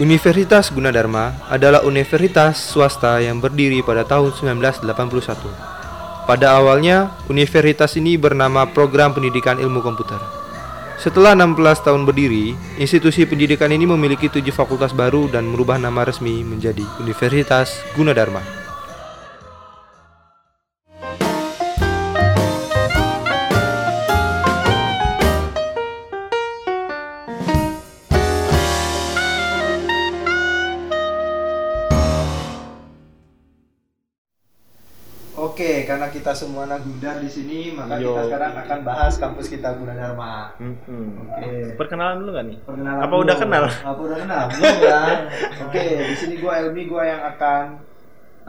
Universitas Gunadarma adalah universitas swasta yang berdiri pada tahun 1981. Pada awalnya, universitas ini bernama Program Pendidikan Ilmu Komputer. Setelah 16 tahun berdiri, institusi pendidikan ini memiliki tujuh fakultas baru dan merubah nama resmi menjadi Universitas Gunadarma. Kita semua anak Gundar di sini, maka Yo. kita sekarang akan bahas kampus kita Gunadarma. Hmm. Oke. Perkenalan dulu gak nih? Perkenalan Apa dulu. udah kenal? Apa udah kenal? Belum ya. Oke, di sini gua Elmi, gua yang akan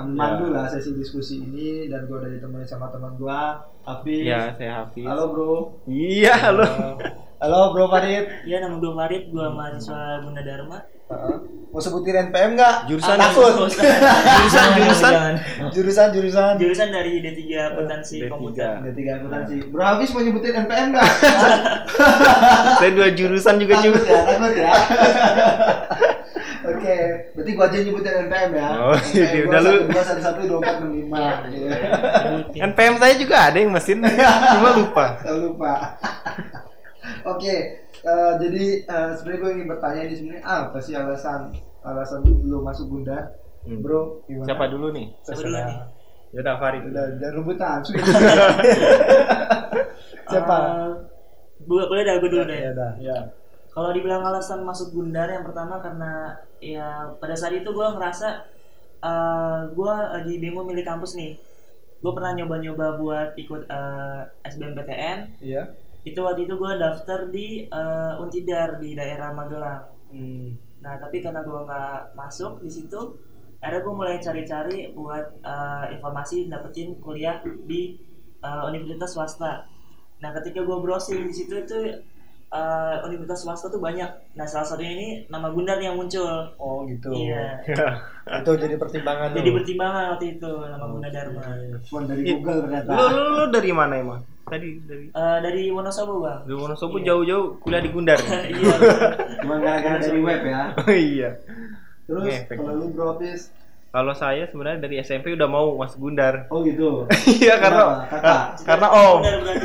memandu Ya. lah sesi diskusi ini dan gua udah ditemani sama teman gua, Hafiz. Ya, saya Hafiz. Halo bro. Iya, halo. Halo bro Farid. Iya nama gue Farid, gue mahasiswa Bunda Dharma. Heeh. Mau sebutin NPM nggak? Jurusan Ah, takut. Jurusan jurusan. jurusan jurusan. Jurusan dari D3 Akuntansi D3. Komputer. Ada tiga akuntansi. Bro Hafiz mau nyebutin NPM nggak? saya dua jurusan juga takut juga. ya, takut ya. Oke, berarti gua aja nyebutin NPM ya. Oh, iya, NPM udah lu. satu dua satu satu dua empat enam lima. Iya. NPM saya juga ada yang mesin, cuma lupa. Lupa. Oke, eh, jadi eh, sebenarnya gue ingin bertanya di sini apa sih alasan alasan lu masuk Bunda, Hmm. bro? Gimana? Siapa dulu nih? Siapa dulu nih? Yaudah Farid. Udah, jangan rebutan. Siapa? Gue boleh dah gue dulu deh. Ya udah. Ya. Kalau dibilang alasan masuk Gundar yang pertama karena ya pada saat itu gue ngerasa eh gue lagi bingung milih kampus nih. Gue pernah nyoba-nyoba buat ikut eh, SBMPTN. Iya. Itu waktu itu gue daftar di eh, Untidar di daerah Magelang. Hmm. Nah tapi karena gue nggak masuk di situ, akhirnya gue mulai cari-cari buat eh, informasi dapetin kuliah di eh, universitas swasta. Nah ketika gue browsing di situ itu eh, universitas swasta tuh banyak. Nah salah satunya ini nama Gundar yang muncul. Oh gitu. Iya. Itu jadi pertimbangan. Jadi pertimbangan waktu itu nama Gundar Dharma. Cuma dari. Google ternyata. Lu, lu, lu dari mana emang? Tadi dari Eh, dari Wonosobo bang. dari Wonosobo Iya. jauh-jauh kuliah di Gundar. iya. Cuma gara-gara dari web ya. Oh iya. Terus kalau lu bro? Kalau saya sebenarnya dari SMP udah mau masuk Gundar. Oh gitu. Iya karena Kenapa? Kakak? karena om.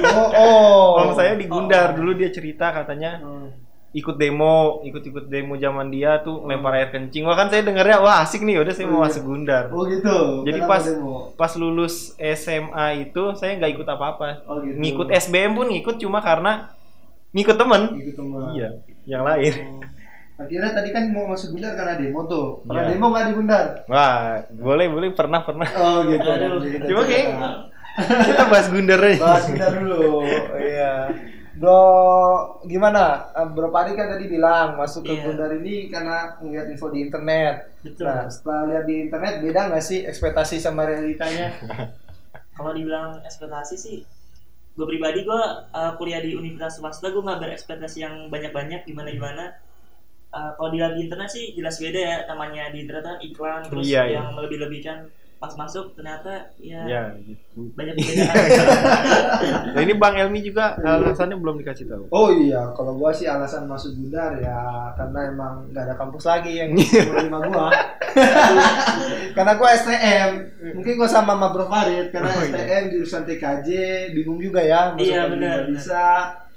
Oh, oh. Om saya di Gundar dulu dia cerita katanya Hmm. Ikut demo, ikut-ikut demo zaman dia tuh lempar air kencing. Wah kan saya dengarnya wah asik nih, udah saya Oh, mau iya. masuk Gundar. Oh gitu. Jadi Kenapa pas demo? pas lulus SMA itu saya nggak ikut apa-apa. Oh gitu. Ngikut SBM pun ngikut cuma karena ngikut temen. Ikut teman. Iya, yang lain. Oh. Akhirnya tadi kan mau masuk Gundar karena demo tuh. Pernah Iya. demo nggak di Gundar? Wah, boleh boleh pernah pernah. Oh gitu. Aduh. Kita Cuma cerita. kayak kita bahas Gundar aja. bahas Gundar dulu. Iya. Bro, gimana? Eh, Bro Padi kan tadi bilang masuk ke Iya. Gundar ini karena ngeliat info di internet. Betul. Nah, setelah lihat di internet beda nggak sih ekspektasi sama realitanya? kalau dibilang ekspektasi sih gue pribadi gue uh, kuliah di universitas swasta gue nggak berekspektasi yang banyak-banyak gimana gimana Uh, kalau dilihat di internet sih jelas beda ya namanya di internet kan iklan terus Iya, iya. yang melebih-lebihkan pas masuk ternyata ya, Ya, gitu. banyak perbedaan Nah, ini Bang Elmi juga alasannya belum dikasih tahu. Oh iya, kalau gua sih alasan masuk Gundar ya karena emang nggak ada kampus lagi yang menerima gua. karena gua STM, mungkin gua sama sama Bro Farid karena Oh, iya. STM jurusan TKJ bingung juga ya masuk Iya, benar. bisa.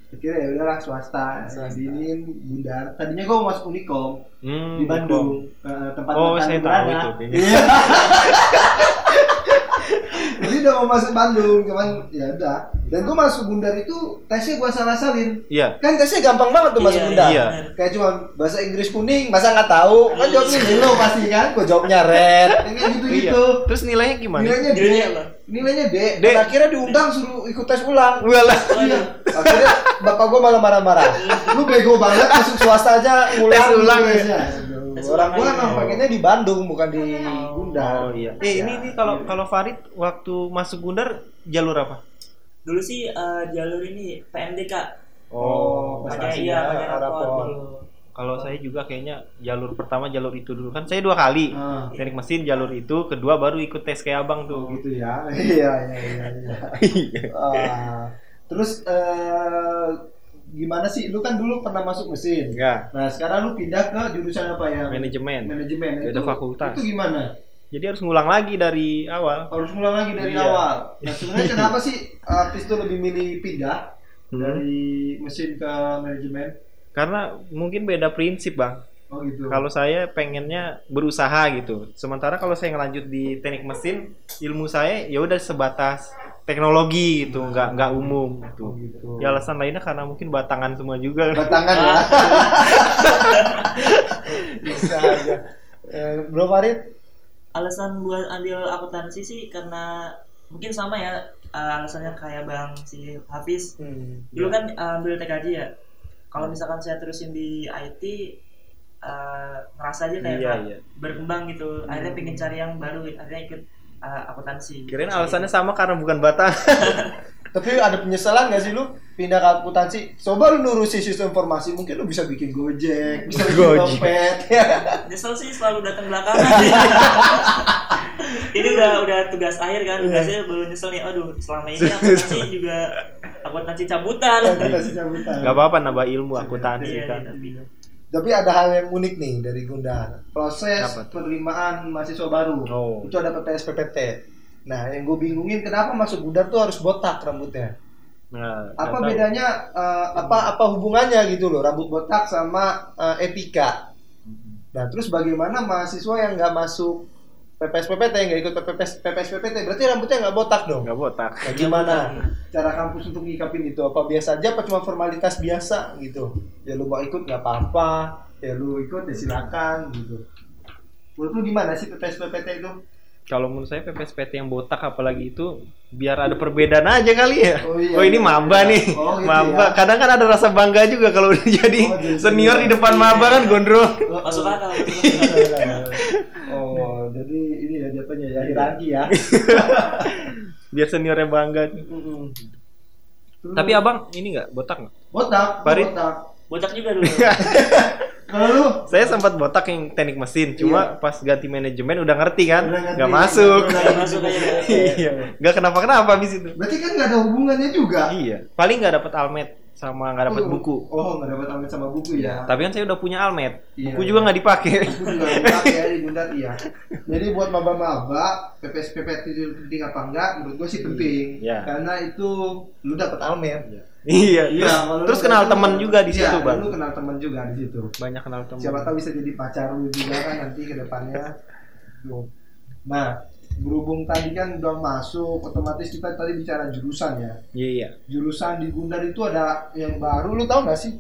Akhirnya ya udahlah swasta, swasta diinin Gundar. Tadinya gua mau masuk Unikom Hmm, di Bandung, eh, tempat Oh, mantan saya tahu itu. Iya. Jadi udah mau masuk Bandung, cuman ya udah. Dan gua masuk Gundar itu tesnya gua salah salin. Iya. Kan tesnya gampang banget tuh masuk Iya, Gundar. iya. Kayak cuma bahasa Inggris kuning, masa nggak tahu? Kan jawabnya yellow pasti kan? Gua jawabnya red. Kayak Iya. gitu-gitu. Terus nilainya gimana? Nilainya. Nilainya? Nilainya D. D. Dan akhirnya diundang suruh ikut tes ulang. Walah. Iya. Akhirnya bapak gua malah marah-marah. Lu bego banget masuk swasta aja ngulang. Tes ulang, ya. Orang ulang gua aja. emang pengennya di Bandung bukan di Gundar. Oh iya. Eh ini nih kalau kalau Farid waktu masuk Gundar jalur apa? dulu sih uh, jalur ini PMDK Oh, pakai prestasi iya ya, pakai rapor Kalau saya juga kayaknya jalur pertama jalur itu dulu kan saya dua kali Ah. teknik mesin jalur itu kedua baru ikut tes kayak abang Oh tuh. gitu ya. Iya iya iya iya. Iya. Ah, terus eh gimana sih? Lu kan dulu pernah masuk mesin. Enggak. Nah, sekarang lu pindah ke jurusan apa ya? Manajemen. Manajemen. Beda fakultas. Itu gimana? Jadi harus ngulang lagi dari awal. Harus ngulang lagi dari Iya. awal. Nah, sebenarnya kenapa sih artis tuh lebih milih pindah Hmm. dari mesin ke manajemen? Karena mungkin beda prinsip, Bang. Oh gitu. Kalau saya pengennya berusaha gitu. Sementara kalau saya ngelanjut di teknik mesin, ilmu saya ya udah sebatas teknologi gitu, nggak nggak umum gitu. Oh, gitu. Ya alasan lainnya karena mungkin batangan semua juga. batangan ya. Bisa aja. Eh, Bro Farid, alasan buat ambil akuntansi sih karena mungkin sama ya eh, alasannya kayak bang si Hafiz dulu kan eh, ambil TKJ ya kalau misalkan saya terusin di IT eh, ngerasa aja kayak Iya, iya. berkembang gitu akhirnya pengen cari yang baru akhirnya ikut eh, akuntansi Kirain alasannya sama karena bukan batang. tapi ada penyesalan gak sih lu pindah ke akuntansi? Coba lu nurusi sistem informasi, mungkin lu bisa bikin Gojek, bisa bikin Gojek. Nyesel sih selalu datang belakangan ini udah udah tugas akhir kan tugasnya baru nyesel nih aduh selama ini akuntansi juga akuntansi cabutan Akuntansi cabutan. Gak apa-apa nambah ilmu akuntansi Iya, kan. iya, Tapi ada hal yang unik nih dari Gundar. Proses penerimaan mahasiswa baru. Oh. Itu ada PPS PPT. Nah, yang gue bingungin kenapa masuk Gundar tuh harus botak rambutnya? Nah, Apa tahu. bedanya eh, apa apa hubungannya gitu loh rambut botak sama eh, etika? Nah, terus bagaimana mahasiswa yang nggak masuk PPS PPT nggak ikut PPS PPS PPT berarti rambutnya nggak botak dong? Nggak botak. Nah, gimana cara kampus untuk ngikapin itu? Apa biasa aja apa cuma formalitas biasa gitu? Ya lu mau ikut nggak apa-apa, ya lu ikut ya silakan gitu. Menurut lu gimana sih PPS PPT itu? Kalau menurut saya PPSPT yang botak apalagi itu biar ada perbedaan aja kali ya. Oh iya, Oh, ini iya, maba iya. nih. Oh, gitu maba. ya. Kadang kan ada rasa bangga juga kalau udah jadi Oh, senior di senior. depan maba kan gondrong. masuk akal oh, jadi ini ya jatuhnya ya hierarki ya. Biar seniornya bangga. Mm-mm. Terus- Tapi abang ini nggak botak nggak? botak, Farid? botak. botak juga dulu Kalau lu Saya sempat botak yang teknik mesin, cuma pas ganti manajemen udah ngerti kan, Iya. Udah ngerti. nggak masuk. Udah Nggak masuk aja. Iya, nggak kenapa-kenapa habis itu. berarti kan nggak ada hubungannya juga. Iya, paling nggak dapat almet sama nggak dapat Oh, buku. Oh, nggak dapat almet sama buku ya. Tapi kan saya udah punya almet, Iya. buku juga nggak dipakai. Buku juga dipakai ya iya. Jadi buat maba-maba PPS PPT itu penting apa enggak? Menurut gue sih penting. Iya. Karena itu lu dapat almet. iya, terus, kalau terus lu kenal dapat teman juga di iya, situ, Bang. Lu kenal teman juga di situ. Banyak kenal teman. Siapa tahu bisa jadi pacar lu juga kan nanti ke depannya. Nah, berhubung tadi kan udah masuk, otomatis kita tadi bicara jurusan ya. Iya, iya. Jurusan di Gundar itu ada yang baru, lu tahu nggak sih?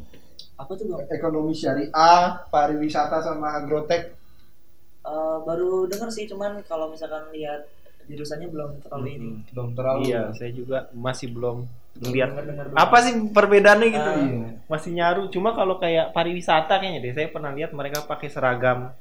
apa tuh bang Ekonomi syariah, pariwisata sama agrotek. Eh, baru denger sih cuman kalau misalkan lihat jurusannya belum terlalu ini Belum terlalu. Iya, saya juga masih belum melihat apa sih perbedaannya gitu. Ah, Iya. Masih nyaru. Cuma kalau kayak pariwisata kayaknya deh, saya pernah lihat mereka pakai seragam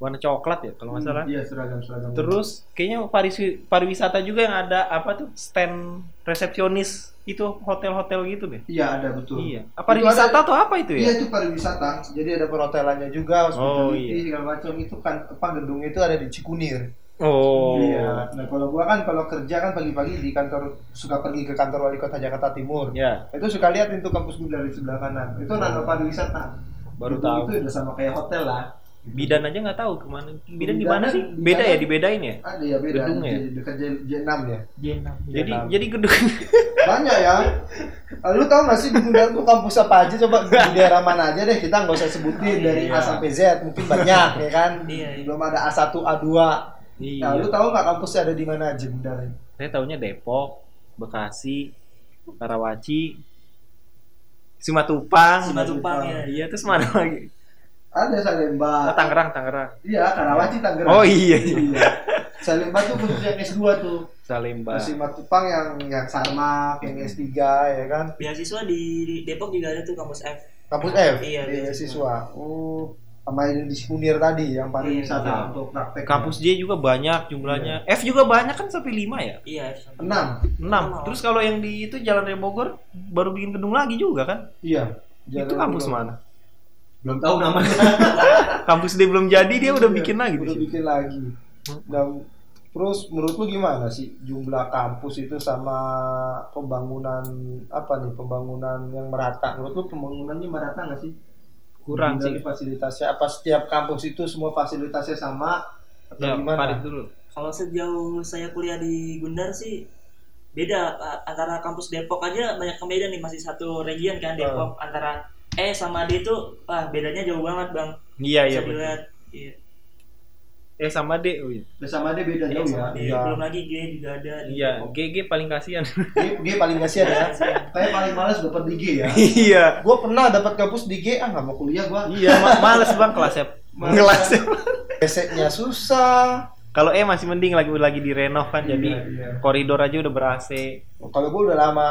warna coklat ya kalau nggak salah. Iya, seragam-seragam. Terus kayaknya paris- pariwisata juga yang ada apa tuh stand resepsionis itu hotel-hotel gitu deh. Iya, ada betul. Iya. Apa pariwisata ada- atau apa itu Iya ya? itu pariwisata. Jadi ada perhotelannya juga, Oh, hospitality iya. segala macam itu kan apa gedungnya itu ada di Cikunir. Oh. Iya. Nah kalau gua kan kalau kerja kan pagi-pagi di kantor suka pergi ke kantor wali kota Jakarta Timur. Ya, Itu suka lihat itu kampus gua dari sebelah kanan. Itu nano pariwisata. baru Itu- tahu. Itu udah sama kayak hotel lah. Bidan aja nggak tahu ke mana. Bidan di mana kan- sih? Bidan Beda ya, kan- dibedain ya. Ada ya beda. Gedungnya ya? Dekat J, J6 ya. Jadi Vietnam. jadi gedung Banyak ya. Eh, Lu tau gak sih di Gundar tuh kampus apa aja coba di daerah mana aja deh kita nggak usah sebutin dari A Iya. sampai Z mungkin banyak ya kan. Iya, iya. Belum ada A1 A2. Nah, lu Iya. tahu nggak kampusnya ada di mana aja Gundar? Saya taunya Depok, Bekasi, Karawaci, Simatupang. Simatupang ya Iya, terus mana lagi? Ada Oh, Salemba. Tangerang, Tangerang. Iya, Karawaci Tangerang. Oh iya. Iya. Salemba tuh khusus yang S2 tuh. Salemba. Terus Simatupang yang yang Sarmak, yang S3 ya kan. beasiswa di di Depok juga ada tuh kampus F Kampus F, Iya, di beasiswa. siswa. Oh, sama yang di Sikunir tadi yang pariwisata Iya. untuk praktek. Kampus J juga banyak jumlahnya. F juga banyak kan sampai 5 ya? iya F sampai- 6. 6. Terus kalau yang di itu Jalan Raya Bogor baru bikin gedung lagi juga kan? Iya. itu kampus mana? Belum tahu namanya. Kampus D belum jadi dia udah bikin lagi Udah bikin lagi. Nah, Terus menurut lu gimana sih jumlah kampus itu sama pembangunan apa nih pembangunan yang merata? Menurut lu pembangunannya merata nggak sih? Kurang Dari sih. fasilitasnya apa setiap kampus itu semua fasilitasnya sama atau Ya, gimana? Dulu. Kalau sejauh saya kuliah di Gundar sih beda antara kampus Depok aja banyak yang beda nih masih satu region kan Depok antara E sama D itu wah bedanya jauh banget bang Iya, iya. dilihat iya. Eh sama D. Oh, iya. Ya, sama dia beda E jauh sama ya. D Iya. belum lagi G juga ada di Iya, Depok. GG paling kasihan. Dia, dia paling kasihan ya. Kayak paling males dapat di G ya. iya. Gue pernah dapat kampus di G, ah nggak mau kuliah gua. Iya, ma- males Bang kelasnya. Males. Kelasnya. PC-nya susah. Kalau E masih mending lagi lagi direnov kan jadi Iya, iya. koridor aja udah ber AC. Kalau gue udah lama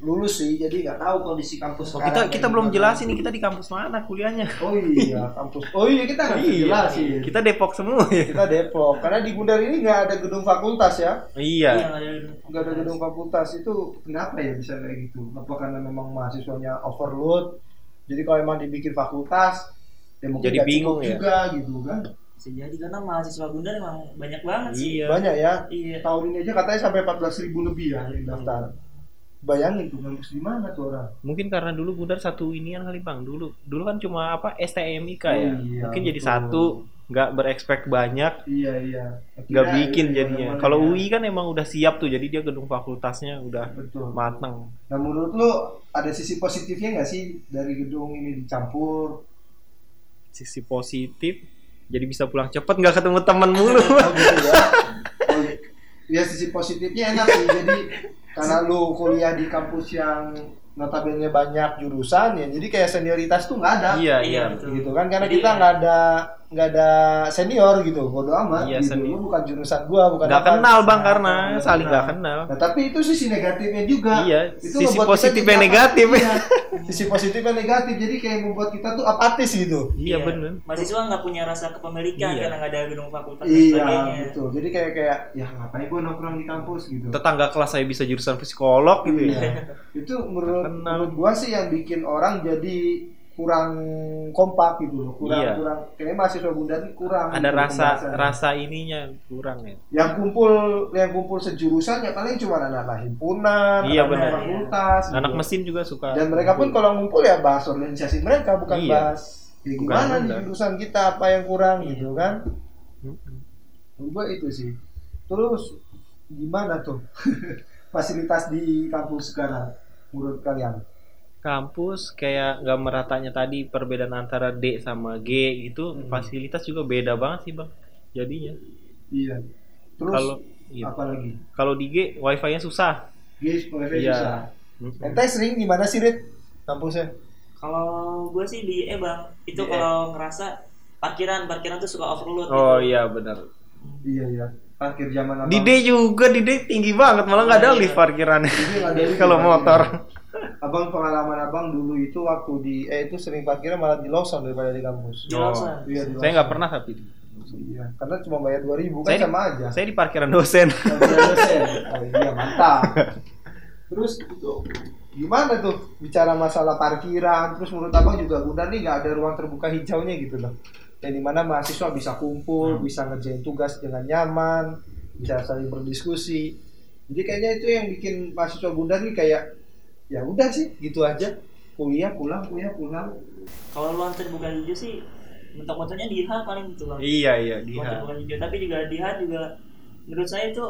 lulus sih, jadi nggak tahu kondisi kampus. Oh, kita kita belum jelasin nih kita di kampus mana kuliahnya. Oh iya, kampus. Oh iya kita nggak bisa jelasin. Kita Depok semua ya. Kita Depok, karena di Gundar ini nggak ada gedung fakultas ya. Iya, Iya. nggak ada gedung fakultas itu kenapa ya bisa kayak gitu? Apa karena memang mahasiswanya overload? Jadi kalau emang dibikin fakultas, ya mungkin Jadi bingung cukup ya? juga gitu kan? Bisa jadi karena mahasiswa Gundar emang banyak banget sih Iya. Banyak ya. iya Tahun ini aja katanya sampai 14.000 ribu lebih ya yang daftar. Bayangin tuh kampus di mana tuh orang? Mungkin karena dulu Gundar satu inian kali Bang. Dulu dulu kan cuma apa STMIK Oh, ya. iya, Mungkin jadi betul. satu nggak berekspek banyak Iya iya. nggak Kira bikin ya, jadinya. Kalau ya. UI kan emang udah siap tuh, jadi dia gedung fakultasnya udah betul. mateng. Nah menurut lu ada sisi positifnya nggak sih dari gedung ini dicampur? Sisi positif, jadi bisa pulang cepet nggak ketemu teman mulu. Oh gitu ya. Ya sisi positifnya enak sih. Jadi karena lu kuliah di kampus yang notabene banyak jurusan ya, jadi kayak senioritas tuh nggak ada. iya Iya, betul. Gitu kan karena Jadi, kita nggak ada nggak ada senior gitu, bodo amat. Iya, gitu. senior. Bukan jurusan gua, bukan Nggak apa. kenal bang karena nggak saling nggak kenal. Nah, tapi itu sisi negatifnya juga. Iya, Itu sisi membuat kita positif jadi yang apa- negatif. Iya, sisi positif yang negatif. Jadi kayak membuat kita tuh apatis gitu. Iya bener. mahasiswa nggak punya rasa kepemilikan Iya. karena nggak ada gedung fakultas dan Iya, sebagainya betul. Jadi kayak kayak ya ngapain gua nongkrong di kampus gitu. Tetangga kelas saya bisa jurusan psikolog gitu ya. Iya. itu menurut, menurut gua sih yang bikin orang jadi kurang kompak gitu loh. Kurang Iya. kurang kayaknya mahasiswa bunda ini kurang. Ada gitu rasa pembahasannya. rasa ininya kurang ya. yang kumpul yang kumpul sejurusan ya paling cuma anak himpunan, Iya, anak benar. fakultas. gitu. Anak mesin juga suka. Dan mereka pun kalau ngumpul ya bahas organisasi mereka bukan Iya. bahas ya Bukan gimana di jurusan kita apa yang kurang Iya. gitu kan. Gua itu sih. Terus gimana tuh fasilitas di kampus sekarang menurut kalian? Kampus kayak nggak meratanya tadi perbedaan antara D sama G itu Hmm. fasilitas juga beda banget sih bang jadinya Iya. Terus kalau iya. apa lagi? kalau di G wifi-nya susah Guys, wifi Iya. susah. Ente sering di mana sih, Rit? Kampusnya? kalau gue sih di E bang itu E. kalau ngerasa parkiran parkiran tuh suka overload oh gitu. iya benar Iya, iya. Parkir zaman apa? di D juga di D tinggi banget malah nggak ada Iya. lift parkirannya kalau motor Abang pengalaman abang dulu itu waktu di eh itu sering parkirnya malah di Lawson daripada di kampus. Di Oh. Iya, di saya nggak pernah tapi Iya, karena cuma bayar 2000 kan Saya di- sama aja. saya di parkiran dosen Parkiran dosen. Oh iya, mantap. Terus itu gimana tuh bicara masalah parkiran terus menurut abang juga Bunda nih nggak ada ruang terbuka hijaunya gitu loh yang di mana mahasiswa bisa kumpul Hmm. bisa ngerjain tugas dengan nyaman bisa saling berdiskusi jadi kayaknya itu yang bikin mahasiswa Bunda nih kayak ya udah sih gitu aja. Kuliah pulang kuliah pulang. Kalau ruang terbuka hijau sih mentok-mentoknya di H paling gitu bang iya iya di ruang terbuka hijau tapi juga di H juga menurut saya itu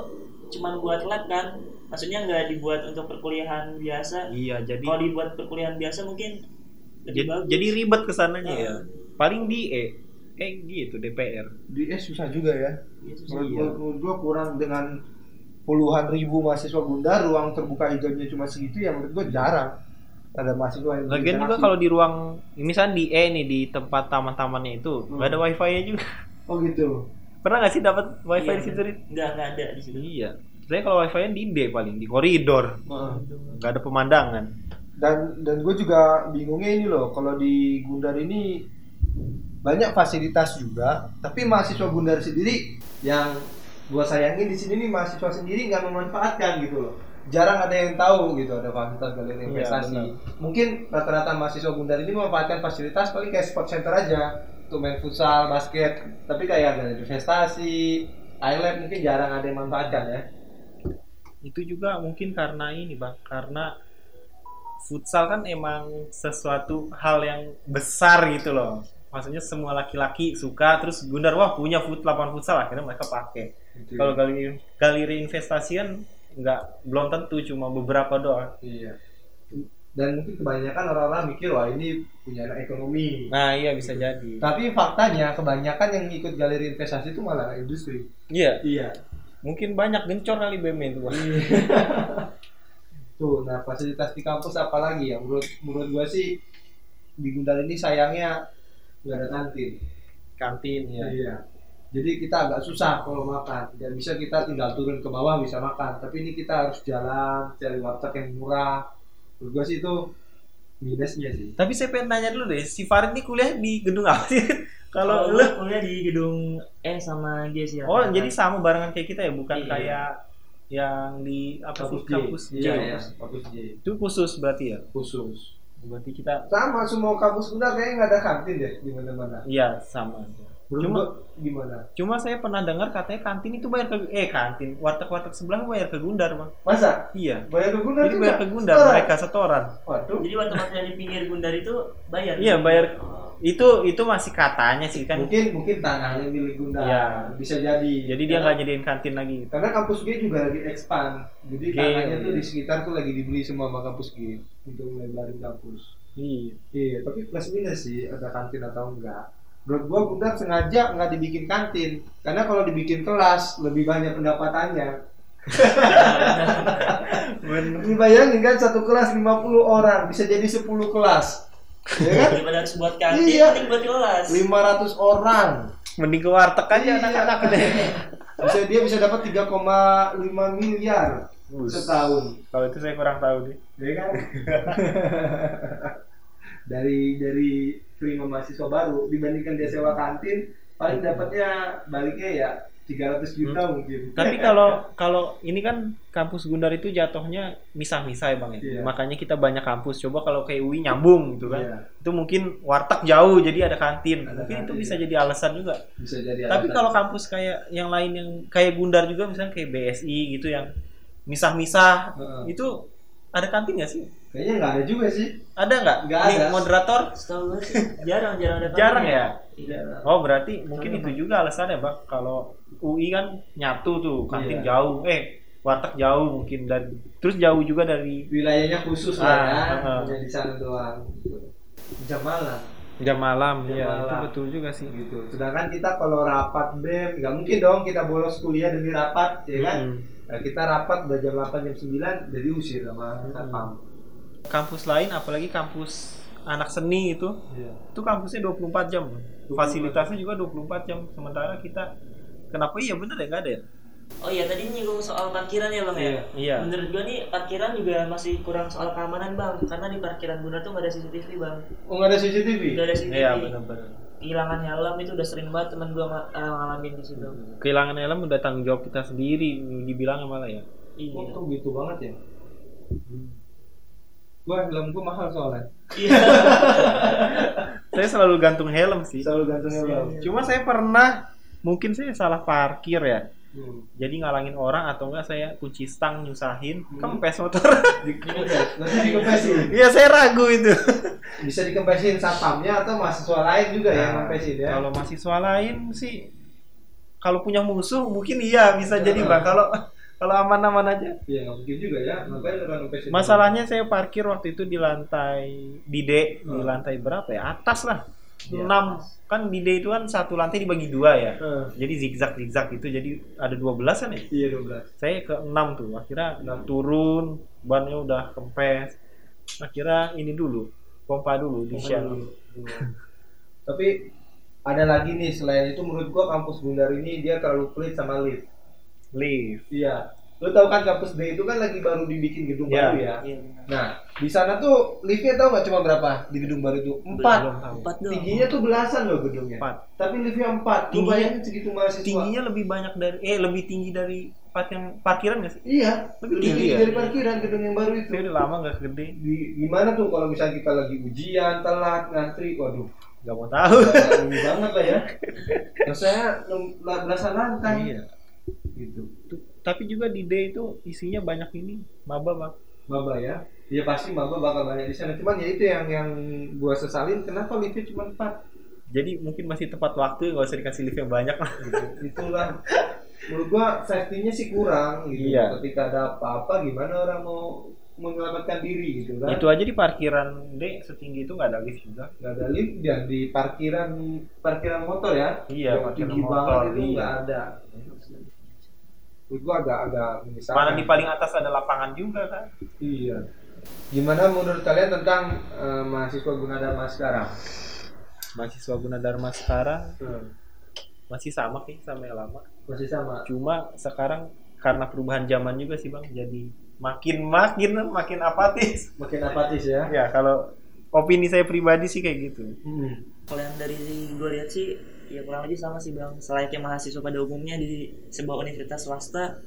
cuman buat lab kan. Maksudnya nggak dibuat untuk perkuliahan biasa. Iya jadi kalau dibuat perkuliahan biasa mungkin lebih jadi, bagus. jadi ribet ke sananya. Nah. ya paling di E. Kayak gitu DPR di S susah juga ya. Iya, susah. menurut Iya. menurut gua kurang dengan puluhan ribu mahasiswa Bunda ruang terbuka hijaunya cuma segitu ya menurut gua jarang ada mahasiswa yang Lagian juga kalau di ruang misalnya di E nih di tempat taman-tamannya itu Hmm. nggak ada wifi-nya juga. oh gitu Pernah nggak sih dapat wifi Iya, di situ? Nggak nggak ada di situ Iya. Saya kalau wifi-nya di D paling di koridor. Nggak ada pemandangan. dan dan gue juga bingungnya ini loh kalau di Gundar ini banyak fasilitas juga tapi mahasiswa Gundar sendiri yang gue sayangin di sini nih mahasiswa sendiri nggak memanfaatkan gitu loh. Jarang ada yang tahu gitu ada fasilitas galeri Iya, investasi. benar. mungkin rata-rata mahasiswa Gundar ini memanfaatkan fasilitas paling kayak sport center aja untuk main futsal basket. Tapi kayak galeri investasi iLab mungkin jarang ada yang manfaatkan ya. itu juga mungkin karena ini bang karena futsal kan emang sesuatu hal yang besar gitu loh. Maksudnya semua laki-laki suka terus Gundar wah punya fut lapangan futsal akhirnya mereka pakai kalau galeri galeri investasi kan nggak belum tentu cuma beberapa doang Iya. Dan mungkin kebanyakan orang-orang mikir wah ini punya anak ekonomi. nah iya bisa jadi Tapi faktanya kebanyakan yang ikut galeri investasi itu malah industri. iya Iya. mungkin banyak gencor kali BM itu bang Tuh, nah fasilitas di kampus apa lagi ya? Menurut menurut gua sih di Gundal ini sayangnya nggak ada kantin. kantin ya Iya. Jadi kita agak susah kalau makan. Dan bisa kita tinggal turun ke bawah bisa makan. Tapi ini kita harus jalan cari warteg yang murah. Menurut sih itu minusnya sih. tapi saya pengen tanya dulu deh si Farid ini kuliah di gedung apa sih Kalau lu kuliah di gedung E sama G sih. oh rata-rata. jadi sama barengan kayak kita ya bukan Iya. kayak yang di apa sih Kampus J. kampus J Iya, iya, kampus J. itu khusus berarti ya Khusus. berarti kita Sama semua kampus Gundal kayaknya nggak ada kantin deh di mana-mana. iya sama Menurut Cuma- gimana? cuma saya pernah dengar katanya kantin itu bayar ke eh kantin warteg-warteg sebelah bayar ke Gundar bang Masa? iya Bayar ke Gundal jadi juga? bayar ke Gundar Setoran? mereka setoran Waduh. Jadi waktu yang di pinggir Gundar itu bayar. Iya, bayar. Oh. itu itu masih katanya sih kan Mungkin mungkin tanahnya milik Gundal. Iya. Bisa jadi. jadi dia nggak nyediain kantin lagi Karena kampus G juga lagi expand. Jadi G, tanahnya tuh iya. di sekitar tuh lagi dibeli semua sama kampus G untuk melebarin kampus. iya Iya, tapi plus minus sih ada kantin atau enggak. Menurut gua Gundar sengaja nggak dibikin kantin. Karena kalau dibikin kelas lebih banyak pendapatannya. Ini bayangin kan satu kelas 50 orang bisa jadi 10 kelas. Ya kan? Daripada harus buat kantin, Iya. mending buat kelas. 500 orang. mending ke warteg aja Iya. anak-anak deh Bisa dia bisa dapat 3,5 miliar setahun. kalau itu saya kurang tahu deh Ya kan? dari dari terima mahasiswa baru dibandingkan dia sewa kantin paling dapatnya baliknya ya 300 juta mungkin. tapi kalau kalau ini kan kampus Gundar itu jatuhnya misah-misah ya bang ya Iya. makanya kita banyak kampus coba kalau kayak UI nyambung gitu kan Iya, itu mungkin warteg jauh jadi ada kantin Ada mungkin itu kantin, bisa iya. jadi alasan juga bisa jadi tapi alasan. kalau kampus kayak yang lain yang kayak Gundar juga misalnya kayak BSI gitu yang misah-misah Heeh. itu ada kantin nggak sih kayaknya nggak ada juga sih. ada nggak Nggak Nih, ada. moderator Setahu gue sih jarang jarang ada jarang ya Iya. oh berarti mungkin itu juga alasannya bang kalau UI kan nyatu tuh kantin Iya. jauh eh warteg jauh mungkin dari terus jauh juga dari Wilayahnya khusus Ah, lah ya, heeh. hanya di sana doang. Jam malam jam malam Jam ya itu malam. betul juga sih gitu. Sedangkan kita kalau rapat BEM nggak mungkin dong kita bolos kuliah demi rapat, ya kan? Mm-mm. Nah, kita rapat udah jam 8 jam 9 udah diusir sama Hmm. Kampus lain apalagi kampus anak seni itu Iya. itu kampusnya 24 jam 24 fasilitasnya juga 24 jam sementara kita kenapa iya bener ya nggak ada ya Oh iya tadi nyinggung soal parkiran ya bang ya. iya Menurut gua nih parkiran juga masih kurang soal keamanan bang, karena di parkiran Gundar tuh nggak ada CCTV bang. Oh nggak ada CCTV? Nggak ada CCTV. iya benar-benar Kehilangan helm itu udah sering banget teman gua ng- eh, ngalamin di situ. kehilangan helm udah tanggung jawab kita sendiri dibilang malah ya Iya. Oh, kok gitu banget ya? Gua helm gua mahal soalnya. Iya. saya selalu gantung helm sih Selalu gantung helm. cuma saya pernah mungkin saya salah parkir ya Hmm. jadi ngalangin orang atau enggak saya kunci stang nyusahin Hmm. kempes motor nanti dikempesin. iya saya ragu itu Bisa dikempesin satpamnya atau mahasiswa lain juga yang Nah, ngempesin ya? kalau mahasiswa lain sih kalau punya musuh mungkin iya bisa jadi bang kalau kalau aman-aman aja. Iya nggak mungkin juga ya. Orang ngempesin? masalahnya saya parkir waktu itu di lantai di D. Di Hmm. lantai berapa ya? Atas lah. Di enam. Kan di D itu kan satu lantai dibagi dua ya. Eh, jadi zigzag zigzag itu jadi ada 12 kan ya? Iya 12. saya ke 6 tuh. Akhirnya Enam. turun bannya udah kempes. Akhirnya ini dulu pompa dulu di shell. Tapi ada lagi nih selain itu menurut gua kampus Gundar ini dia terlalu pelit sama lift. Lift Iya. Lo tau kan kampus D itu kan lagi baru dibikin gedung Iya. baru ya. Iya. Nah, di sana tuh liftnya tau nggak cuma berapa di gedung baru itu? Empat. tahu Empat doang. Tingginya tuh belasan loh gedungnya. Empat. Tapi liftnya empat. Lu Tingginya- bayangin segitu mahasiswa. tingginya lebih banyak dari eh lebih tinggi dari part yang parkiran nggak sih Iya. Lebih tinggi tinggi ya? dari parkiran gedung yang baru itu. udah lama nggak gede Di gimana tuh kalau misalnya kita lagi ujian, telat, ngantri, waduh. nggak mau tahu Ini banget lah ya. Saya enam- belasan lantai. iya gitu. Tapi juga di D itu isinya banyak ini maba bang maba ya? Ya pasti maba bakal banyak di sana. Cuman ya itu yang yang gua sesalin kenapa liftnya cuma empat? Jadi mungkin masih tepat waktu nggak usah dikasih lift yang banyak. Lah gitu. itulah. Menurut gua safety-nya sih kurang gitu. Iya. ketika ada apa-apa gimana orang mau menyelamatkan diri gitu kan? Itu aja di parkiran D setinggi itu nggak ada lift juga. Nggak ada lift dan di parkiran parkiran motor ya. Iya, yang parkiran tinggi motor, banget itu iya. nggak ada menurut gua agak agak menyesalkan. Mana di paling atas ada lapangan juga kan? Iya. Gimana menurut kalian tentang eh, mahasiswa Gunadarma sekarang? Mahasiswa Gunadarma sekarang masih sama sih sama yang lama. Masih sama? Cuma sekarang karena perubahan zaman juga sih bang jadi makin makin makin apatis. Makin apatis ya? Ya kalau opini saya pribadi sih kayak gitu. Hmm. Kalau yang dari gue lihat sih ya kurang lebih sama sih bang. Selayaknya mahasiswa pada umumnya di sebuah universitas swasta,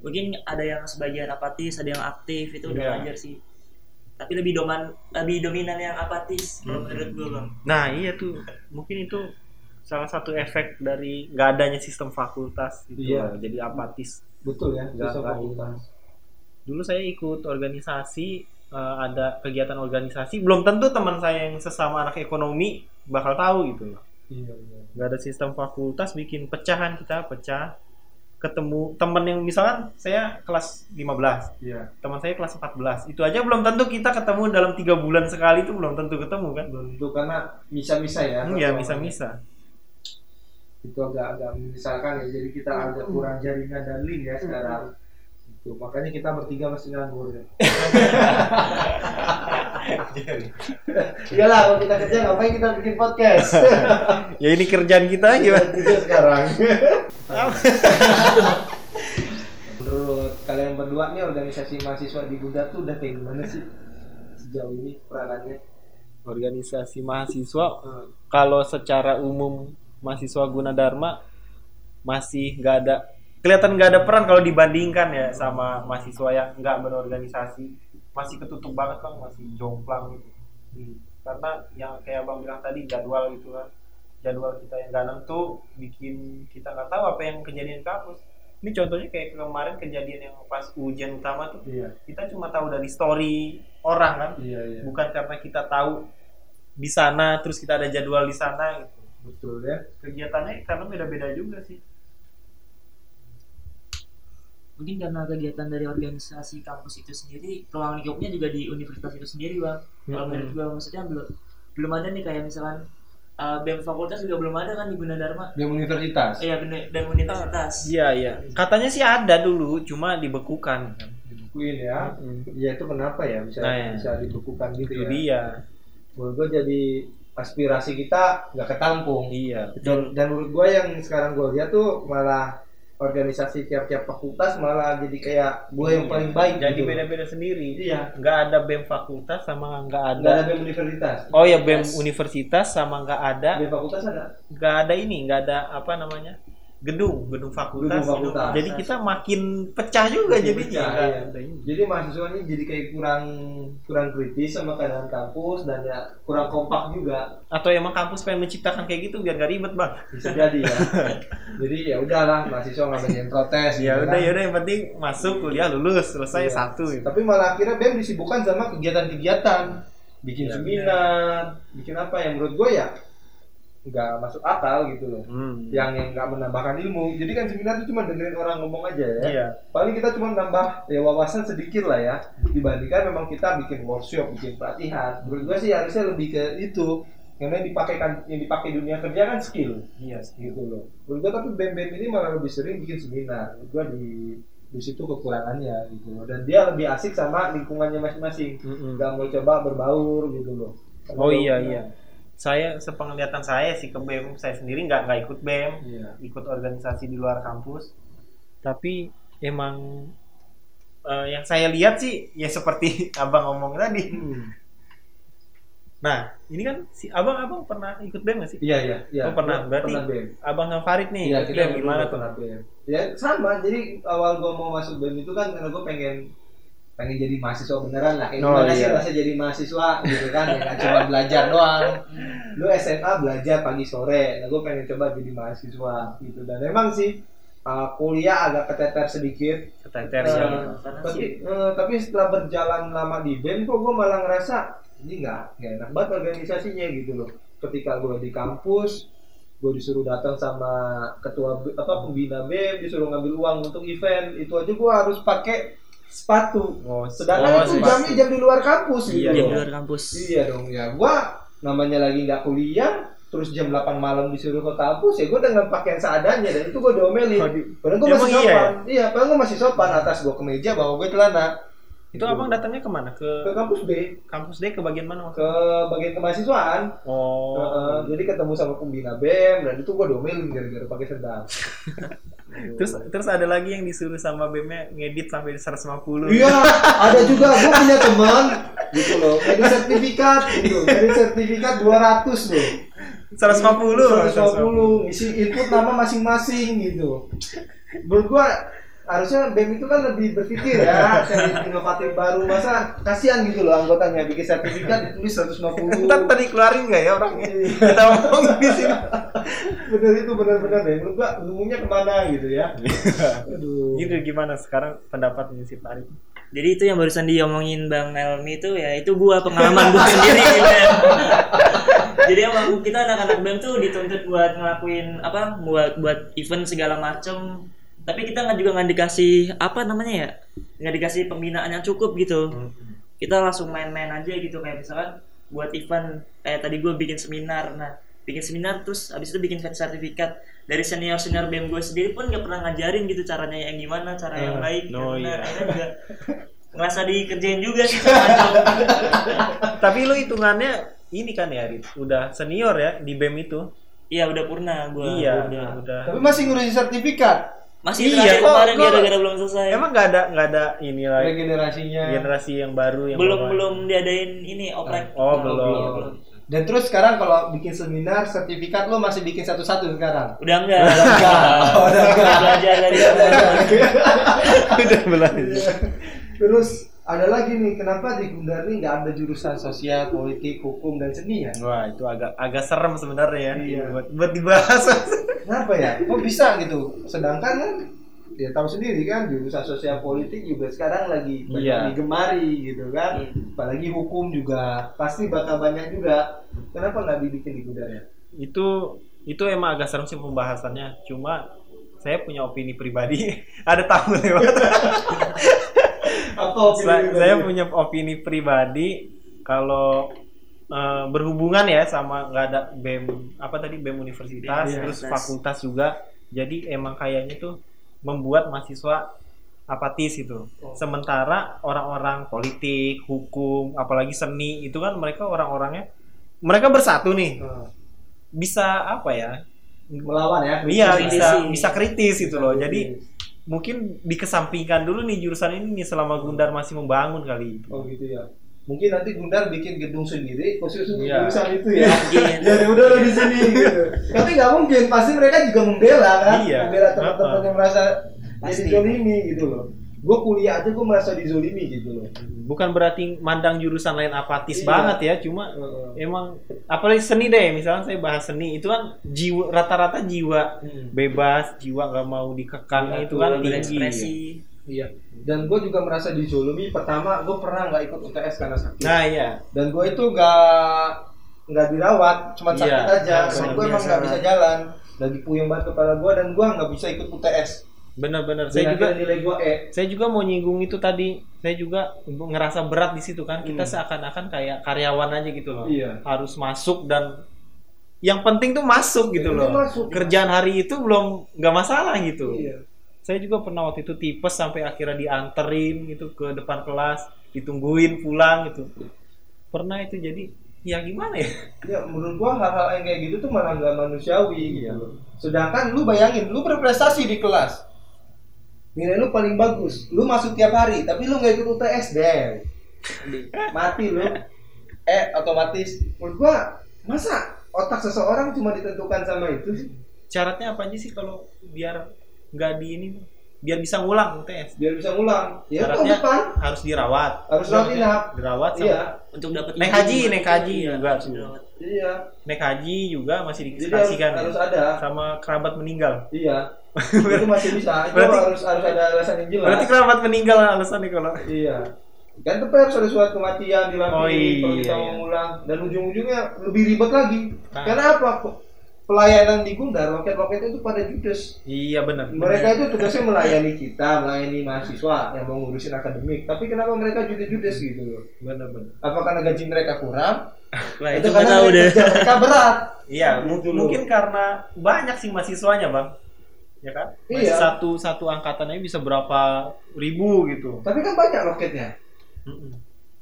mungkin ada yang sebagian apatis, ada yang aktif itu udah Iya. wajar sih. Tapi lebih doman, lebih dominan yang apatis kalau menurut gue bang. nah iya tuh mungkin itu salah satu efek dari nggak adanya sistem fakultas gitu Iya. loh, jadi apatis betul ya Nggak- sistem fakultas dulu saya ikut organisasi eh, ada kegiatan organisasi belum tentu teman saya yang sesama anak ekonomi bakal tahu gitu loh iya iya. Nggak ada sistem fakultas bikin pecahan kita pecah ketemu temen yang misalkan saya kelas 15 iya. teman saya kelas 14 itu aja belum tentu kita ketemu dalam tiga bulan sekali itu belum tentu ketemu kan? Belum tentu karena misa-misa ya hmm, ya misa-misa. Itu agak agak menyesalkan ya jadi kita agak kurang jaringan dan link ya sekarang. Itu makanya kita bertiga masih nganggur ya iyalah kalau kita kerja ngapain kita bikin podcast? Ya ini kerjaan kita kerja sekarang. Menurut kalian berdua nih organisasi mahasiswa di Bunda tuh udah kayak gimana sih? Sejauh ini peranannya? Organisasi mahasiswa? Kalau secara umum mahasiswa Gunadarma masih nggak ada kelihatan nggak ada peran kalau dibandingkan ya sama mahasiswa yang nggak berorganisasi masih ketutup banget bang masih jomplang gitu. Hmm. karena yang kayak bang bilang tadi jadwal gitu kan. Jadwal kita yang nggak nentu bikin kita nggak tahu apa yang kejadian di kampus. Ini contohnya kayak kemarin kejadian yang pas ujian utama tuh iya. kita cuma tahu dari story orang kan. Iya iya. Bukan karena kita tahu di sana terus kita ada jadwal di sana gitu. Betul ya. Kegiatannya karena beda-beda juga sih Mungkin karena kegiatan dari organisasi kampus itu sendiri, ruang lingkupnya juga di universitas itu sendiri bang. Kalau menurut gue maksudnya belum belum ada nih kayak misalkan uh, BEM fakultas juga belum ada kan di Gunadarma. di universitas Iya bener dan universitas. iya iya katanya sih ada dulu cuma dibekukan dibukuin ya Hmm. ya itu kenapa ya bisa Nah, ya. bisa dibekukan gitu itu ya dia menurut gue jadi aspirasi kita nggak ketampung iya dan, dan menurut gue yang sekarang gue lihat tuh malah organisasi tiap-tiap fakultas malah jadi kayak gue yang Iya. paling baik jadi gitu. beda-beda sendiri iya nggak ada bem fakultas sama nggak ada, nggak ada BEM universitas oh ya bem Yes. universitas sama nggak ada BEM fakultas ada nggak ada ini nggak ada apa namanya gedung gedung fakultas, Gedung fakultas. jadi kita makin pecah juga Makin jadinya pecah, iya. ada ini. jadi mahasiswa ini jadi kayak kurang kurang kritis sama keadaan kampus dan ya kurang kompak juga atau emang kampus pengen menciptakan kayak gitu biar nggak ribet bang bisa jadi ya jadi ya udahlah mahasiswa nggak banyak yang protes ya gitu udah kan. ya udah yang penting masuk kuliah lulus selesai Iya. satu gitu. tapi malah akhirnya BEM disibukkan sama kegiatan-kegiatan bikin Iya. seminar bikin apa yang menurut gue ya nggak masuk akal gitu loh. Hmm. yang yang nggak menambahkan ilmu. Jadi kan seminar itu cuma dengerin orang ngomong aja ya. Iya. Paling kita cuma nambah ya wawasan sedikit lah ya. Dibandingkan memang kita bikin workshop bikin pelatihan. Menurut gue sih harusnya lebih ke itu. Karena yang dipakai kan yang dipakai dunia kerja kan skill. Iya gitu loh. Menurut gue tapi bem bem ini malah lebih sering bikin seminar menurut gue di di situ kekurangannya gitu loh. Dan dia lebih asik sama lingkungannya masing-masing. Nggak mau coba berbaur gitu loh. Oh iya iya saya sepenglihatan saya sih ke bem saya sendiri nggak nggak ikut bem iya. Ikut organisasi di luar kampus. Tapi emang eh, yang saya lihat sih ya seperti abang ngomong tadi. Hmm. nah ini kan si abang abang pernah ikut bem nggak sih? Iya iya iya. Oh, pernah. Berarti- pernah bem abang sama Farid nih. Iya kita bem gimana tuh? pernah BEM. Ya sama. Jadi awal gua mau masuk BEM itu kan karena gua pengen pengen jadi mahasiswa beneran lah. Kayak Oh, gimana sih iya. rasa jadi mahasiswa gitu kan? Ya nggak cuma belajar doang. Lu SMA belajar pagi sore. Nah gua pengen coba jadi mahasiswa gitu. Dan emang sih uh, kuliah agak keteter sedikit. keteter Eh, ya tapi sih eh, tapi setelah berjalan lama di BEM kok gue malah ngerasa ini nggak nggak enak banget organisasinya gitu loh. Ketika gue di kampus, gue disuruh datang sama ketua apa pembina BEM disuruh ngambil uang untuk event itu aja gue harus pakai sepatu. oh, Sedangkan oh, itu jamnya jam di luar kampus gitu. Iya, di luar kampus Iya dong ya. Gua namanya lagi nggak kuliah, terus jam 8 malam disuruh ke kampus ya gue dengan pakaian seadanya dan itu gue diomelin. Di- Padahal gue masih iya sopan. Iya, padahal gue masih sopan atas gue kemeja bawa gue celana itu abang datangnya ke mana? Ke ke kampus B, kampus D ke bagian mana ke bagian kemahasiswaan. oh. Heeh, jadi ketemu sama pembina BEM dan itu gue diomelin gara-gara pakai sendal. terus terus ada lagi yang disuruh sama BM ngedit sampai 150 Iya, ada juga gue punya teman. Gitu loh, ada sertifikat gitu, ada sertifikat 200 loh. 150 150 isi input nama masing-masing gitu. Menurut gua harusnya BEM itu kan lebih berpikir ya cari inovatif baru masa kasihan gitu loh anggotanya bikin sertifikat ditulis 150 Ntar tadi keluarin nggak ya orangnya? Kita ngomong di sini. bener itu benar-benar deh. Menurut gua ngomongnya ke mana gitu ya? Aduh. Gitu gimana sekarang pendapatnya si Farid? jadi itu yang barusan diomongin bang Elmi itu ya itu gua pengalaman gua sendiri gitu ya jadi emang kita anak-anak BEM tuh dituntut buat ngelakuin apa buat buat event segala macem tapi kita nggak juga nggak dikasih apa namanya ya nggak dikasih pembinaan yang cukup gitu kita langsung main-main aja gitu kayak misalkan buat event kayak tadi gue bikin seminar nah bikin seminar terus habis itu bikin sertifikat dari senior senior BEM gue sendiri pun nggak pernah ngajarin gitu caranya yang gimana cara yang Eh, baik yang benar iya. akhirnya juga ngerasa dikerjain juga sih. Tapi lu hitungannya ini kan ya, Rit? Udah senior ya di BEM itu. iya udah purna gue iya, udah udah. tapi masih ngurusin sertifikat masih Iya, terakhir kok- kemarin gara-gara belum selesai. Emang nggak ada nggak ada ini lagi? Regenerasinya. Generasi yang baru yang belum bawa- belum diadain ini oprek. Oh, Nah, belum. iya, belum. Dan terus sekarang kalau bikin seminar sertifikat lo masih bikin satu-satu sekarang? Udah enggak. Oh, udah enggak. belajar dari udah belajar. Terus ada lagi nih, kenapa di Gundar nih nggak ada jurusan sosial, politik, hukum dan seni ya? Wah, itu agak agak serem sebenarnya ya. Iya. Buat buat dibahas. Kenapa ya? Kok bisa gitu? Sedangkan kan dia tahu sendiri kan jurusan sosial politik juga sekarang lagi banyak Iya. digemari gitu kan. Iya. Apalagi hukum juga pasti bakal banyak juga. Kenapa nggak dibikin di Gundar ya? itu itu emang agak serem sih pembahasannya. Cuma saya punya opini pribadi. ada tamu lewat. Saya punya opini pribadi kalau eh, berhubungan ya sama nggak ada bem apa tadi bem universitas Bem terus fakultas juga. Jadi emang kayaknya tuh membuat mahasiswa apatis itu Oh. sementara orang-orang politik hukum apalagi seni itu kan mereka orang-orangnya mereka bersatu nih. Hmm. bisa apa ya? Melawan ya? iya bisa bisa kritis itu loh. Jadi mungkin dikesampingkan dulu nih jurusan ini nih selama Gundar masih membangun kali Oh gitu ya. Mungkin nanti Gundar bikin gedung sendiri khusus untuk Iya. jurusan itu ya. Ya udah lo di sini gitu. Tapi nggak mungkin, pasti mereka juga membela kan, Iya. membela teman-teman yang merasa jadi Pasti. zolimi gitu loh. Gue kuliah aja gue merasa dizolimi gitu loh. bukan berarti mandang jurusan lain apatis Iya. banget ya cuma Heeh. emang apalagi seni deh misalnya saya bahas seni itu kan jiwa rata-rata jiwa Hmm. bebas jiwa nggak mau dikekang Iya, itu kan tinggi Iya. Dan gue juga merasa dizolimi. Pertama, gue pernah nggak ikut UTS karena sakit. nah iya Dan gue itu nggak nggak dirawat, cuma sakit Iya, aja. Dan gue emang nggak bisa jalan. Lagi puyeng banget kepala gue dan gue nggak bisa ikut UTS. Benar-benar Saya juga nilai gue E. saya juga mau nyinggung itu tadi saya juga ngerasa berat di situ kan kita Hmm. seakan-akan kayak karyawan aja gitu loh Iya. harus masuk dan yang penting tuh masuk gitu Yang loh masuk. kerjaan hari itu belum nggak masalah gitu Iya. saya juga pernah waktu itu tipes sampai akhirnya dianterin gitu ke depan kelas ditungguin pulang gitu pernah itu jadi ya gimana ya Ya menurut gua hal-hal yang kayak gitu tuh malah nggak manusiawi Iya. gitu. Sedangkan lu bayangin, lu berprestasi di kelas. Nilai lu paling bagus. Lu masuk tiap hari, tapi lu nggak ikut UTS deh. Mati lu. Eh otomatis. Menurut gua masa otak seseorang cuma ditentukan sama itu sih? syaratnya apa aja sih kalau biar nggak di ini biar bisa ngulang UTS Biar bisa ngulang. Ya Syaratnya depan harus dirawat harus rawat inap. dirawat sama Iya. untuk dapat Naik haji, naik haji Iya, juga harus dirawat. Iya. naik haji juga masih Jadi harus, dikasihkan ya? harus ada. sama kerabat meninggal Iya. Itu masih bisa. Itu Berarti- harus harus ada alasan yang jelas. berarti kerabat meninggal alasannya kalau Iya. Kan tapi harus ada surat kematian dilampiri Oh, iya, kalau kita iya. mau ngulang dan ujung-ujungnya lebih ribet lagi. Nah. Karena apa? Pelayanan di Gundar, loket-loket itu pada judes. iya benar Mereka itu tugasnya melayani kita, melayani mahasiswa yang mau ngurusin akademik. Tapi kenapa mereka judes-judes gitu loh? benar benar Apa karena gaji mereka kurang? Wah, itu itu karena mereka berat. iya mungkin mungkin karena banyak sih mahasiswanya bang ya kan Masih Iya. satu satu angkatannya bisa berapa ribu gitu Tapi kan banyak loketnya. Mm-mm.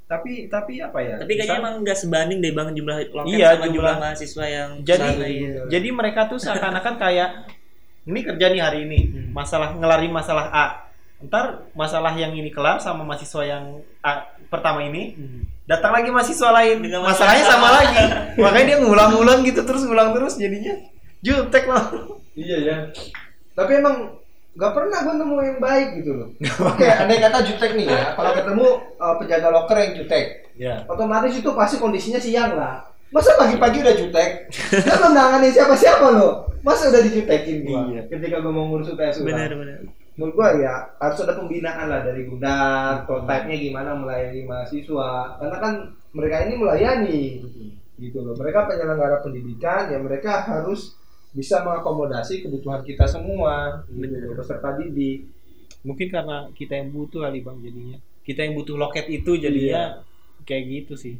tapi tapi apa ya Tapi kayaknya emang nggak sebanding deh bang jumlah loket Iya, sama jumlah, jumlah- mahasiswa yang jadi sana, iya. jadi mereka tuh seakan-akan kayak ini kerja nih hari ini Hmm. masalah ngelari masalah A ntar masalah yang ini kelar sama mahasiswa yang A pertama ini datang lagi mahasiswa lain Dengan masalahnya masalah sama sama. lagi makanya dia ngulang-ngulang gitu terus ngulang terus jadinya jutek loh Iya ya. Tapi emang nggak pernah gue nemu yang baik gitu loh. Oke, andai kata jutek nih ya. Kalau ketemu uh, penjaga loker yang jutek, ya otomatis itu pasti kondisinya siang lah. Masa pagi-pagi udah jutek? Kan nanganin siapa-siapa loh. Masa udah dijutekin gua Iya. ketika gua mau ngurus UTS benar benar Menurut gua ya harus ada pembinaan lah dari Gundar, prototipe-nya gimana melayani mahasiswa. Karena kan mereka ini melayani gitu loh. Mereka penyelenggara pendidikan ya mereka harus bisa mengakomodasi kebutuhan kita semua gitu peserta didik. mungkin karena kita yang butuh kali bang jadinya kita yang butuh loket itu jadinya kayak gitu sih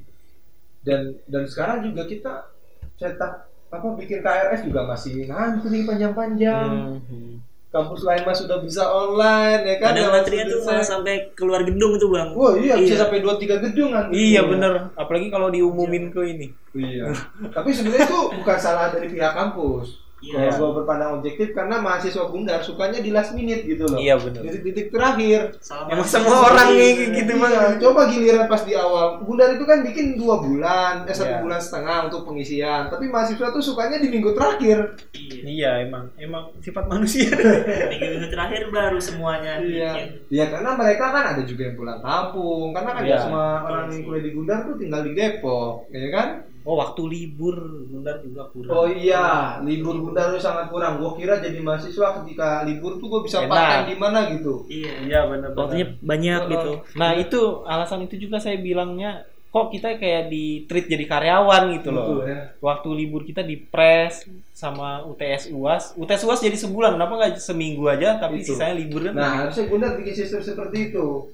Dan dan sekarang juga kita cetak apa bikin KRS juga masih ngantri panjang-panjang. Hmm. Kampus lain mah sudah bisa online ya kan. Lewat antrian tuh malah sampai keluar gedung tuh bang Wah iya, bisa Iya. sampai 2 3 gedung kan. iya bener apalagi kalau diumumin ke ini Iya. Tapi sebenarnya itu bukan salah dari pihak kampus. Iya. Kalau gua berpandang objektif karena mahasiswa Gundar sukanya di last minute gitu loh. iya bener Titik-titik terakhir. Salah emang semua orang nih gitu Iya, bang coba giliran pas di awal. Gundar itu kan bikin dua bulan, eh satu Iya. bulan setengah untuk pengisian. Tapi mahasiswa tuh sukanya di minggu terakhir. Iya. iya emang emang sifat manusia minggu terakhir baru semuanya Iya. Iya karena mereka kan ada juga yang pulang kampung. Karena kan Iya. nggak semua orang yang kuliah di Gundar tuh tinggal di Depok, ya kan? Oh waktu libur bentar juga kurang Oh iya, libur Gundar itu sangat kurang. Gua kira jadi mahasiswa ketika libur tuh gua bisa Enak. part di mana gitu. iya iya bener waktunya banyak Oh, gitu nah itu alasan itu juga saya bilangnya kok kita kayak di treat jadi karyawan gitu loh Betul, ya. waktu libur kita di press sama UTS UAS UTS UAS jadi sebulan kenapa nggak seminggu aja tapi Itu. sisanya libur kan Nah, harusnya Gundar bikin sistem seperti itu.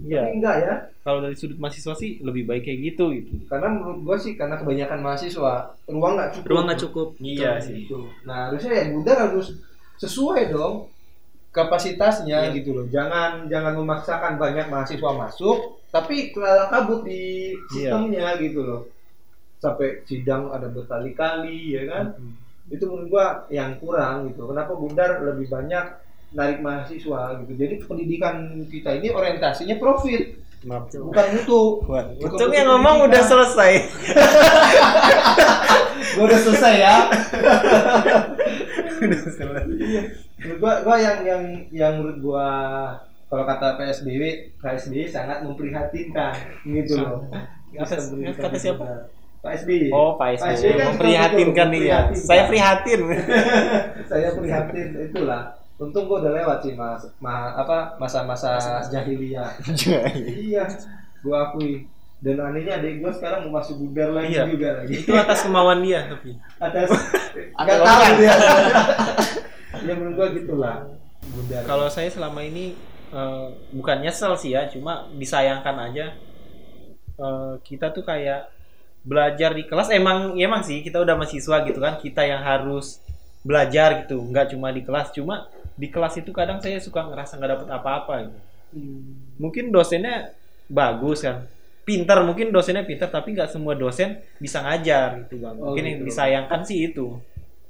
Iya Tapi enggak ya. kalau dari sudut mahasiswa sih lebih baik kayak gitu gitu Karena menurut gua sih karena kebanyakan mahasiswa, ruang nggak cukup. ruang nggak cukup iya sih Gitu. Nah, harusnya ya Gundar harus sesuai dong kapasitasnya Iya. gitu loh. Jangan jangan memaksakan banyak mahasiswa masuk, tapi kelala kabut di Iya. sistemnya gitu loh. Sampai sidang ada berkali-kali ya kan. Itu menurut gua yang kurang gitu. Kenapa Gundar lebih banyak narik mahasiswa gitu. Jadi pendidikan kita ini orientasinya profit, maaf bukan mutu. Bukan untung yang ngomong pendidikan. udah selesai Gua udah selesai ya. udah selesai menurut gua, gua yang yang yang menurut gua kalau kata PSBB, PSBY sangat memprihatinkan gitu loh. Kata- siapa? Pak SBY. oh Pak Pak SBY SBY kan memprihatinkan nih ya saya prihatin Saya prihatin itulah. Untung gua udah lewat sih mas, ma, apa masa-masa jahiliyah. iya, gua akui. Dan anehnya adik gua sekarang mau masuk Gundar lagi Iya. juga lagi. itu atas kemauan dia tapi Atas orang. tahu dia. ya menurut gua gitulah. Kalau saya selama ini eh, bukan nyesel sih ya cuma disayangkan aja Eh, kita tuh kayak belajar di kelas emang ya emang sih kita udah mahasiswa gitu kan kita yang harus belajar gitu nggak cuma di kelas cuma di kelas itu kadang saya suka ngerasa nggak dapet apa-apa gitu. mungkin dosennya bagus kan pintar mungkin dosennya pintar tapi nggak semua dosen bisa ngajar gitu bang Oh, mungkin yang gitu. disayangkan sih itu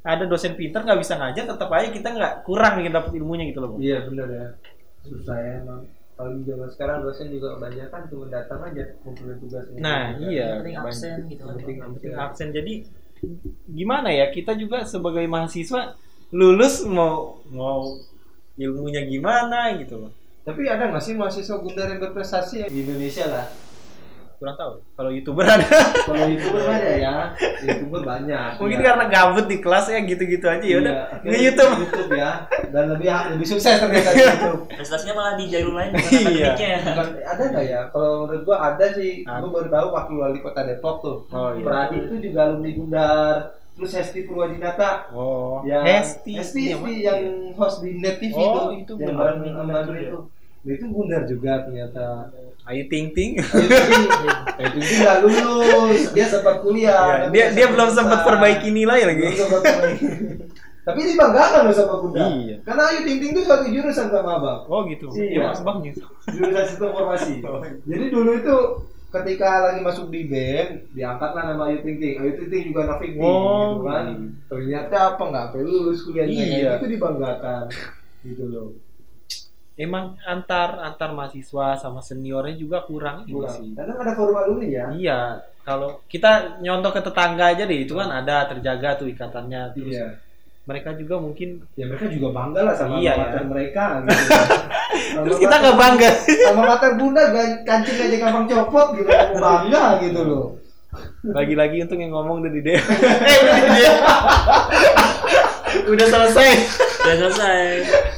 ada dosen pintar nggak bisa ngajar tetap aja kita nggak kurang gitu dapet ilmunya gitu loh Bang. Iya benar ya. Susah ya emang. Kalau di zaman sekarang dosen juga kebanyakan cuma datang aja ngumpulin tugas. Nah, tugas. iya. Yang penting absen gitu kan Penting Yang penting absen. absen jadi gimana ya kita juga sebagai mahasiswa lulus mau mau ilmunya gimana gitu loh Tapi ada nggak sih mahasiswa Gundar yang berprestasi ya? di Indonesia lah? kurang tahu. Kalau youtuber ada. Kalau youtuber banyak ya, youtuber banyak. Mungkin ya. karena gabut di kelas ya gitu-gitu aja ya udah. Iya, Nge YouTube. YouTube ya, dan lebih lebih sukses ternyata di YouTube. Prestasinya malah di jalur lain bukan Iya. Bukan, ada nggak ya? Kalau menurut gua ada sih. Ada. Gua baru tahu wakil wali kota Depok tuh. Oh iya. Pradi itu juga alumni Gundar. Terus Hesti Purwadinata Oh. yang Hesti. Hesti, Yang Hesti yang host di Net TV Oh, tuh, itu yang benar. sama Andri itu. Dia itu Gundar juga ternyata. Ayu Ting Ting. Ayu Ting Ting nggak lulus, dia sempat kuliah. Ya, tapi dia dia belum sempat perbaiki nilai lagi. Belum sempat perbaiki. Tapi dibanggakan loh sama Gundar. Iya. Karena Ayu Ting Ting tuh satu jurusan sama abang. Oh gitu. Iya. Ya, Mas Bang gitu. jurusan sistem informasi. Jadi dulu itu ketika lagi masuk di BEM, diangkatlah nama Ayu Ting Ting. Ayu Ting Ting juga anak fikih Oh, gitu kan. iya. Ternyata apa nggak sampai lulus kuliahnya Iya. gitu dibanggakan. Gitu loh. Emang antar antar mahasiswa sama seniornya juga kurang ini Kurang. sih. Kadang ada forum alumni ya. Iya, kalau kita nyontoh ke tetangga aja deh, itu kan ada terjaga tuh ikatannya. Terus Iya. Mereka juga mungkin Ya mereka juga bangga lah sama Iya, alma ya. mater mereka gitu. terus kita nggak bangga. sama mater bunda kancing aja gampang copot gitu mau bangga gitu loh. Lagi-lagi untuk yang ngomong udah di DM. eh, udah di DM. udah selesai. Udah selesai.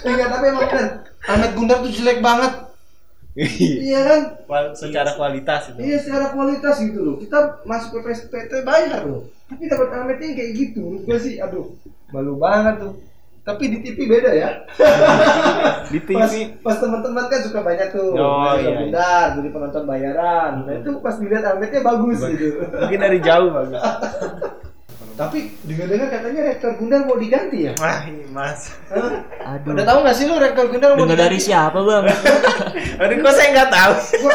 Enggak tapi emang bener. Ahmed Gundar tuh jelek banget. Iya kan? Kual- Secara kualitas itu. Iya secara kualitas gitu loh. Kita masuk ke PSPT bayar loh. Tapi dapat Ahmednya kayak gitu. Menurut gue sih aduh malu banget tuh. Tapi di TV beda ya. Di Pas, TV. pas teman-teman kan suka banyak tuh. Oh, iya, iya. Jadi penonton bayaran. Nah itu pas dilihat Ahmednya bagus gitu. Mungkin dari jauh bagus. Tapi dengar-dengar katanya rektor Gundar mau diganti ya? Wah, ini Mas. Hah? Aduh. Udah tahu nggak sih lu rektor Gundar mau Dengar dari siapa, Bang? Aduh, kok saya nggak tahu. Gua,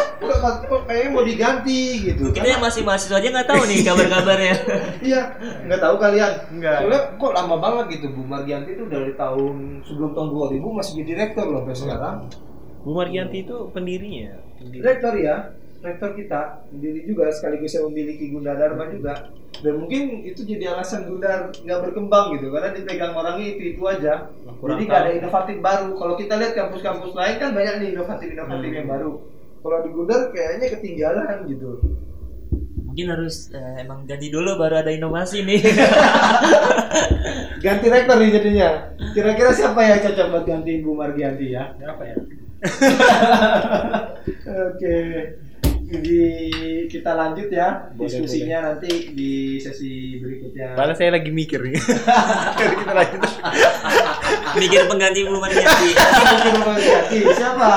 gua kayaknya mau diganti gitu. Kita yang masih mahasiswa aja nggak tahu nih kabar-kabarnya. Iya, nggak tahu kalian. Enggak. Soalnya kok lama banget gitu Bu Margianti itu dari tahun sebelum tahun 2000 masih jadi rektor loh sampai sekarang. Bu Margianti itu pendirinya. Pendiri. Rektor ya, rektor kita sendiri juga sekaligus yang memiliki Gundar Dharma juga. Dan mungkin itu jadi alasan Gundar nggak berkembang gitu karena dipegang orangnya itu itu aja. Kurang jadi nggak ada inovatif baru. Kalau kita lihat kampus-kampus lain kan banyak nih inovatif-inovatif Hmm. yang baru. Kalau di Gundar kayaknya ketinggalan gitu. Mungkin harus eh, emang ganti dulu baru ada inovasi nih. Ganti rektor nih jadinya. Kira-kira siapa yang cocok buat ganti Bu Margianti ya? Apa ya? Oke. Jadi kita lanjut ya Boleh, diskusinya nanti di sesi berikutnya. Padahal saya lagi mikir nih. Jadi kita lanjut. Mikir pengganti Bu Margianti siapa?